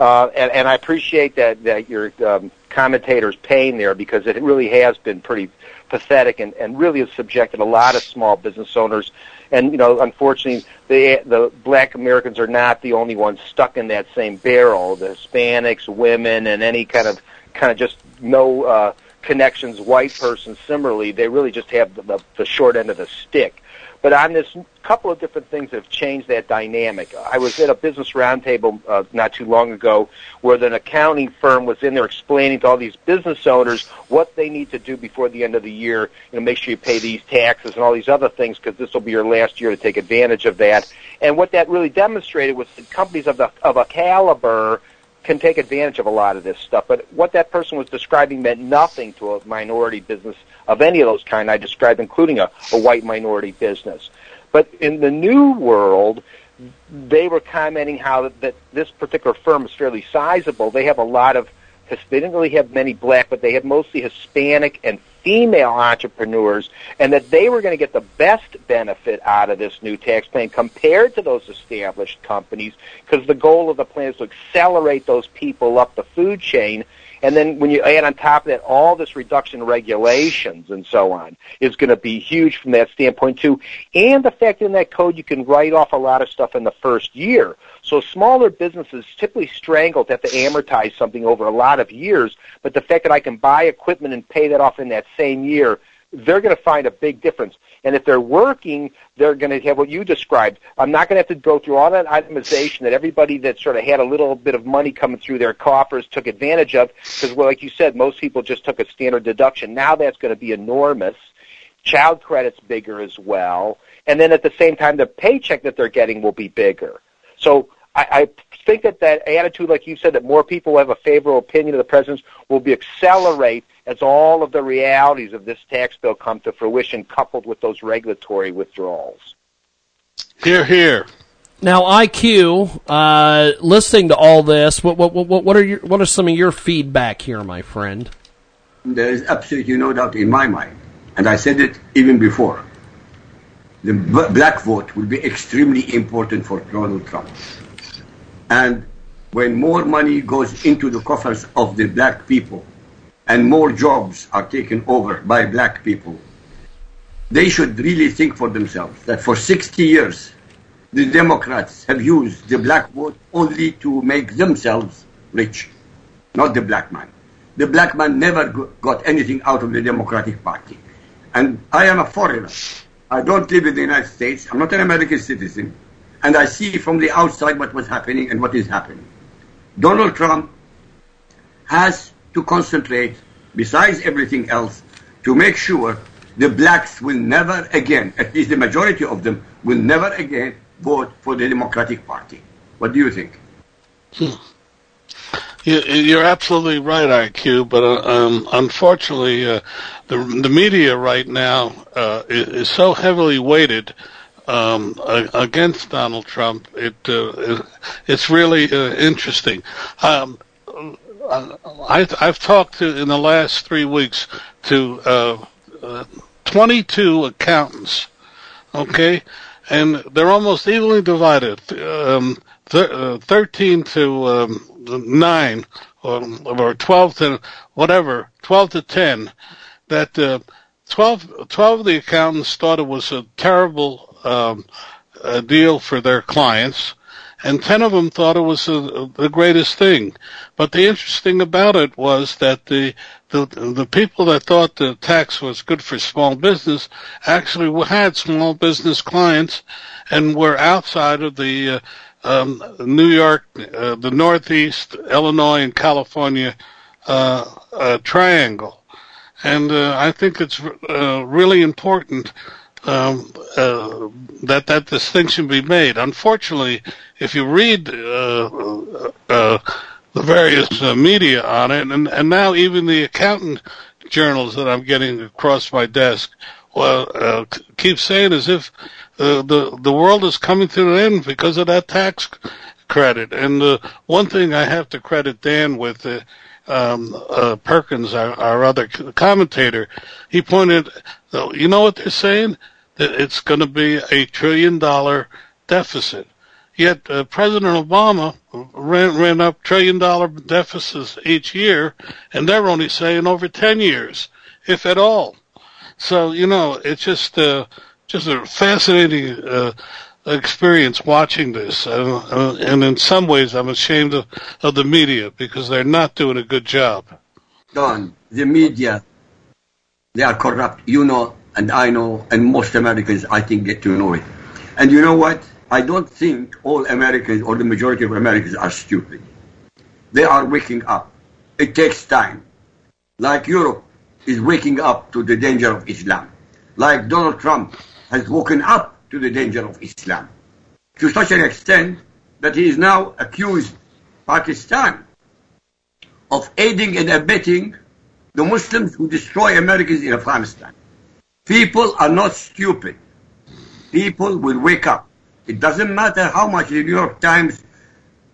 Uh, and, and I appreciate that that your um, commentator's pain there because it really has been pretty pathetic and, and really has subjected a lot of small business owners. And you know, unfortunately, the the black Americans are not the only ones stuck in that same barrel. The Hispanics, women, and any kind of kind of just no uh, connections white person similarly, they really just have the, the, the short end of the stick. But on this couple of different things have changed that dynamic. I was at a business roundtable uh, not too long ago where an accounting firm was in there explaining to all these business owners what they need to do before the end of the year. You know, make sure you pay these taxes and all these other things because this will be your last year to take advantage of that. And what that really demonstrated was that companies of the of a caliber can take advantage of a lot of this stuff. But what that person was describing meant nothing to a minority business of any of those kind I described, including a, a white minority business. But in the new world, they were commenting how that, that this particular firm is fairly sizable. They have a lot of, they didn't really have many black, but they had mostly Hispanic and female entrepreneurs, and that they were going to get the best benefit out of this new tax plan compared to those established companies, because the goal of the plan is to accelerate those people up the food chain. And then when you add on top of that all this reduction regulations and so on is going to be huge from that standpoint too. And the fact that in that code you can write off a lot of stuff in the first year. So smaller businesses typically strangled have to amortize something over a lot of years, but the fact that I can buy equipment and pay that off in that same year they're going to find a big difference. And if they're working, they're going to have what you described. I'm not going to have to go through all that itemization that everybody that sort of had a little bit of money coming through their coffers took advantage of. Because, well, like you said, most people just took a standard deduction. Now that's going to be enormous. Child credit's bigger as well. And then at the same time, the paycheck that they're getting will be bigger. So I, I think that that attitude, like you said, that more people will have a favorable opinion of the president's will be accelerate as all of the realities of this tax bill come to fruition, coupled with those regulatory withdrawals. Here, here. Now, IQ, uh, listening to all this, what, what, what, what are your, what are some of your feedback here, my friend? There is absolutely no doubt in my mind, and I said it even before. The b- black vote will be extremely important for Donald Trump. And when more money goes into the coffers of the black people and more jobs are taken over by black people, they should really think for themselves that for 60 years, the Democrats have used the black vote only to make themselves rich, not the black man. The black man never got anything out of the Democratic Party. And I am a foreigner. I don't live in the United States. I'm not an American citizen. And I see from the outside what was happening and what is happening. Donald Trump has to concentrate, besides everything else, to make sure the blacks will never again, at least the majority of them, will never again vote for the Democratic Party. What do you think? <laughs> You- You're absolutely right, IQ. But uh, um, unfortunately, uh, the the media right now uh, is so heavily weighted um, against Donald Trump. It uh, it's really uh, interesting. Um, I, I've talked to in the last three weeks to uh, uh, 22 accountants Okay, and they're almost evenly divided. Um, uh, Thirteen to um, nine, or, or twelve to whatever, twelve to ten. That uh, 12, 12 of the accountants thought it was a terrible um, deal for their clients, and ten of them thought it was a, the greatest thing. But the interesting about it was that the the the people that thought the tax was good for small business actually had small business clients and were outside of the uh, um, New York, uh, the Northeast, Illinois, and California uh, uh, triangle. And uh, I think it's uh, really important um, uh, that that distinction be made. Unfortunately, if you read uh, uh, the various uh, media on it, and, and now even the accountant journals that I'm getting across my desk, well, uh, keep saying as if uh, the the world is coming to an end because of that tax credit. And uh, one thing I have to credit Dan with. Uh, um, uh, Perkins, our, our other commentator, he pointed, uh, you know what they're saying? That it's going to be a trillion dollar deficit. Yet uh, President Obama ran, ran up trillion dollar deficits each year, and they're only saying over 10 years, if at all. So, you know, it's just, uh, just a fascinating, uh, experience watching this. Uh, uh, and in some ways, I'm ashamed of, of the media because they're not doing a good job. Don, the media, they are corrupt. You know, and I know, and most Americans, I think, get to know it. And you know what? I don't think all Americans or the majority of Americans are stupid. They are waking up. It takes time. Like Europe is waking up to the danger of Islam. Like Donald Trump has woken up to the danger of Islam. To such an extent that he is now accused Pakistan of aiding and abetting the Muslims who destroy Americans in Afghanistan. People are not stupid. People will wake up. It doesn't matter how much the New York Times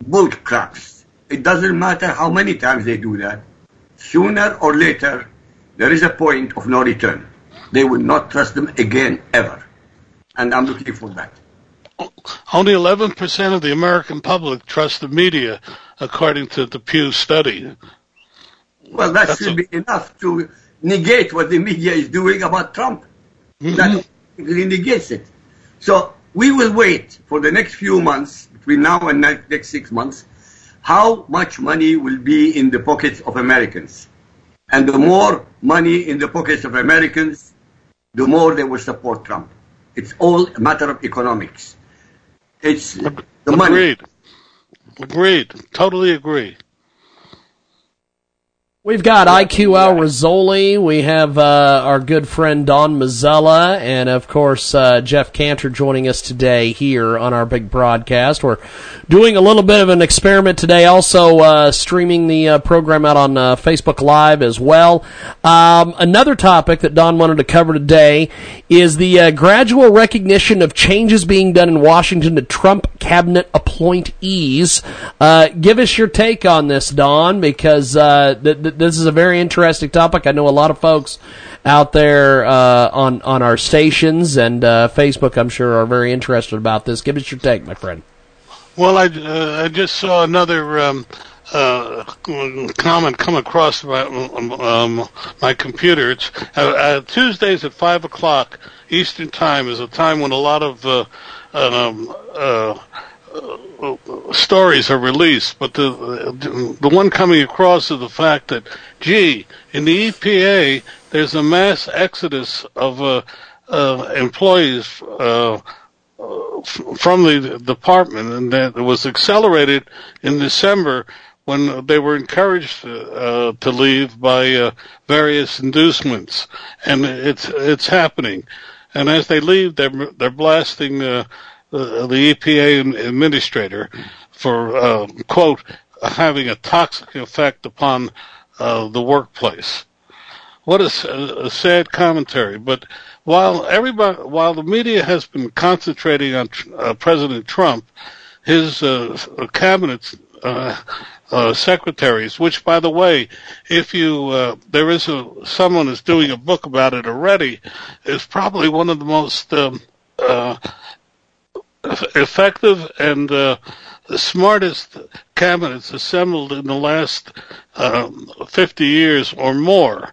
bull craps. It doesn't matter how many times they do that. Sooner or later, there is a point of no return. They will not trust them again, ever. And I'm looking for that. Only 11% of the American public trust the media, according to the Pew study. Well, that That's should a- be enough to negate what the media is doing about Trump. Mm-hmm. That really negates it. So we will wait for the next few months, between now and ne- next six months, how much money will be in the pockets of Americans. And the more money in the pockets of Americans, the more they will support Trump. It's all a matter of economics. It's the money. Agreed. Agreed. Totally agree. We've got IQ Al Rizzoli. We have uh, our good friend Don Mazzella, and of course uh, Jeff Cantor joining us today here on our big broadcast. We're doing a little bit of an experiment today, also uh, streaming the uh, program out on uh, Facebook Live as well. Um, another topic that Don wanted to cover today is the uh, gradual recognition of changes being done in Washington to Trump cabinet appointees. Uh, give us your take on this, Don, because uh, th- th- this is a very interesting topic. I know a lot of folks out there uh, on on our stations and uh, Facebook, I'm sure, are very interested about this. Give us your take, my friend. Well, I, uh, I just saw another um, uh, comment come across my, um, my computer. It's uh, uh, Tuesdays at five o'clock Eastern Time is a time when a lot of uh, um, uh, stories are released. But the the one coming across is the fact that, gee, in the EPA there's a mass exodus of uh, uh, employees. Uh, from the department, and that was accelerated in December when they were encouraged uh, to leave by uh, various inducements, and it's it's happening. And as they leave, they're they're blasting uh, the, the EPA administrator for uh, quote having a toxic effect upon uh, the workplace. What a sad commentary. But while everybody, while the media has been concentrating on uh, President Trump, his uh, cabinet uh, uh, secretaries, which, by the way, if you uh, there is a someone is doing a book about it already, is probably one of the most um, uh, effective and uh, the smartest cabinets assembled in the last um, 50 years or more.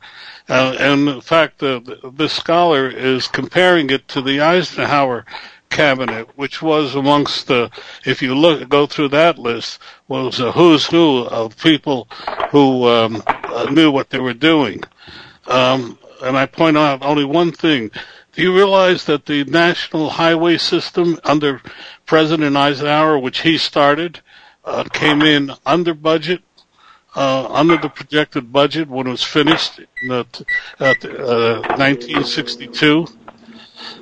Uh, and in fact, uh, this scholar is comparing it to the Eisenhower cabinet, which was amongst the, if you look, go through that list, was a who's who of people who um, uh, knew what they were doing. Um, and I point out only one thing. Do you realize that the national highway system under President Eisenhower, which he started, uh, came in under budget, uh, under the projected budget when it was finished in the, uh, uh, 1962?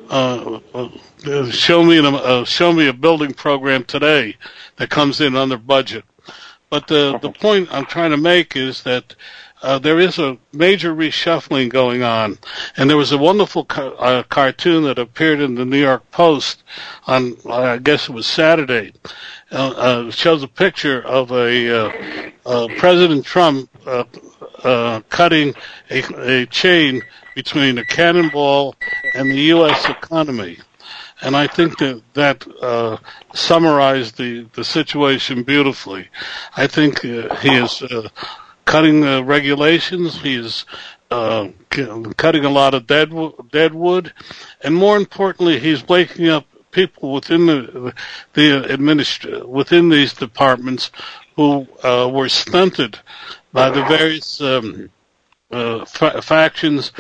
Uh, uh, show me an, uh, show me a building program today that comes in under budget. But the the point I'm trying to make is that uh, there is a major reshuffling going on, and there was a wonderful ca- uh, cartoon that appeared in the New York Post on I guess it was Saturday. Uh, uh, shows a picture of a uh, uh, President Trump uh, uh, cutting a, a chain between a cannonball and the U.S. economy. And I think that that uh, summarized the, the situation beautifully. I think uh, he is uh, cutting the regulations. He's uh, cutting a lot of dead dead wood, and more importantly, he's waking up people within the the administr- within these departments who uh, were stunted by the various um, uh, fa- factions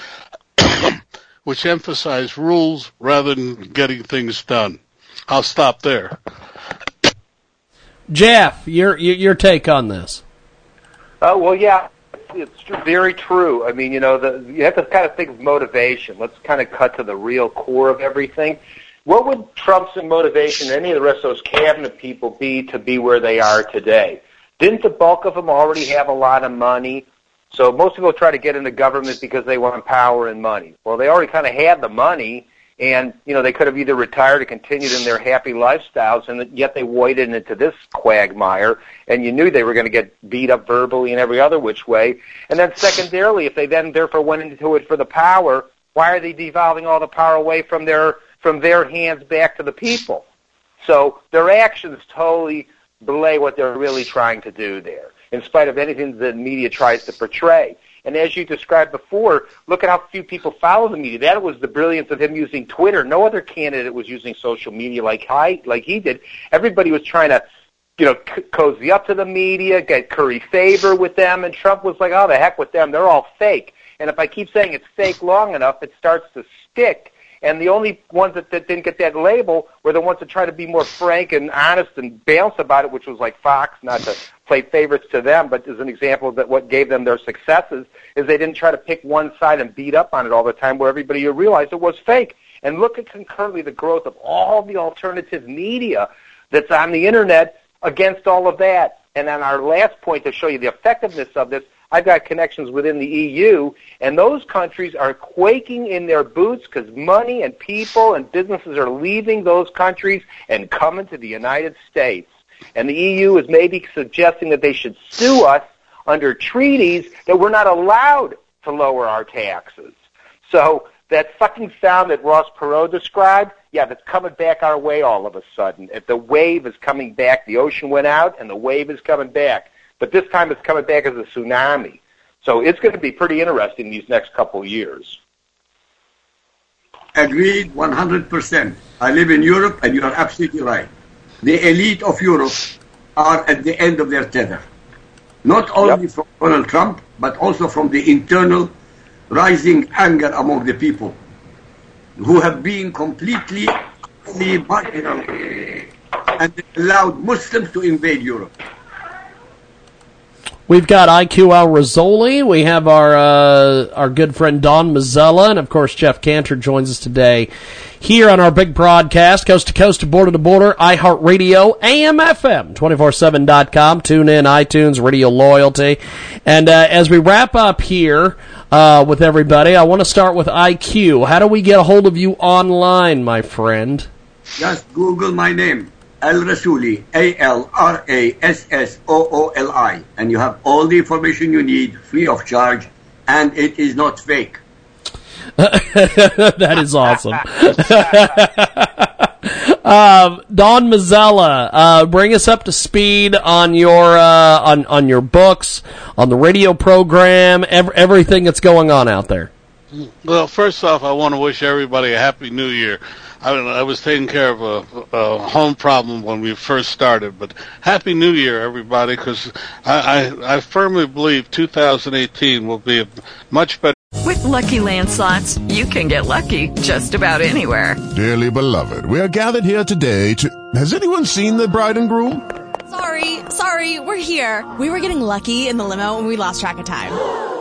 <coughs> which emphasize rules rather than getting things done. I'll stop there. Jeff, your, your take on this? Oh well, yeah, it's tr- very true. I mean, you know, the, you have to kind of think of motivation. Let's kind of cut to the real core of everything. What would Trump's motivation, any of the rest of those cabinet people, be to be where they are today? Didn't the bulk of them already have a lot of money? So most people try to get into government because they want power and money. Well, they already kind of had the money, and you know they could have either retired or continued in their happy lifestyles, and yet they waded into this quagmire, and you knew they were going to get beat up verbally and every other which way. And then secondarily, if they then therefore went into it for the power, why are they devolving all the power away from their from their hands back to the people? So their actions totally belay what they're really trying to do there, in spite of anything the media tries to portray. And as you described before, look at how few people follow the media. That was the brilliance of him using Twitter. No other candidate was using social media like I, like he did. Everybody was trying to, you know, c- cozy up to the media, get curry favor with them, and Trump was like, "Oh, the heck with them. They're all fake." And if I keep saying it's fake long enough, it starts to stick. And the only ones that, that didn't get that label were the ones that tried to be more frank and honest and bounce about it, which was like Fox, not to play favorites to them, but as an example that what gave them their successes is they didn't try to pick one side and beat up on it all the time where everybody realized it was fake. And look at concurrently the growth of all the alternative media that's on the internet against all of that. And then our last point to show you the effectiveness of this, I've got connections within the EU, and those countries are quaking in their boots because money and people and businesses are leaving those countries and coming to the United States. And the EU is maybe suggesting that they should sue us under treaties that we're not allowed to lower our taxes. So that fucking sound that Ross Perot described, yeah, that's coming back our way all of a sudden. If the wave is coming back, the ocean went out and the wave is coming back. But this time it's coming back as a tsunami. So it's going to be pretty interesting these next couple of years. Agreed 100%. I live in Europe and you are absolutely right. The elite of Europe are at the end of their tether. Not only from Donald Trump, but also from the internal rising anger among the people who have been completely marginal and allowed Muslims to invade Europe. We've got IQ Al Rizzoli. We have our uh, our good friend Don Mazzella, and of course Jeff Cantor joins us today here on our big broadcast, coast to coast, border to border, iHeartRadio, AM/FM, 247.com, tune in, iTunes, Radio Loyalty, and uh, as we wrap up here uh, with everybody, I want to start with IQ. How do we get a hold of you online, my friend? Just Google my name, Al Rassooli, A L R A S S O O L I, and you have all the information you need free of charge, and it is not fake. <laughs> that is awesome. <laughs> um, Don Mazzella, uh, bring us up to speed on your uh, on on your books, on the radio program, ev- everything that's going on out there. Well, first off, I want to wish everybody a happy New Year. I, I was taking care of a, a home problem when we first started, but happy New Year, everybody, because I, I, I firmly believe 2018 will be a much better. With Lucky Land slots, you can get lucky just about anywhere. Dearly beloved, we are gathered here today to. Has anyone seen the bride and groom? Sorry, sorry, we're here. We were getting lucky in the limo and we lost track of time.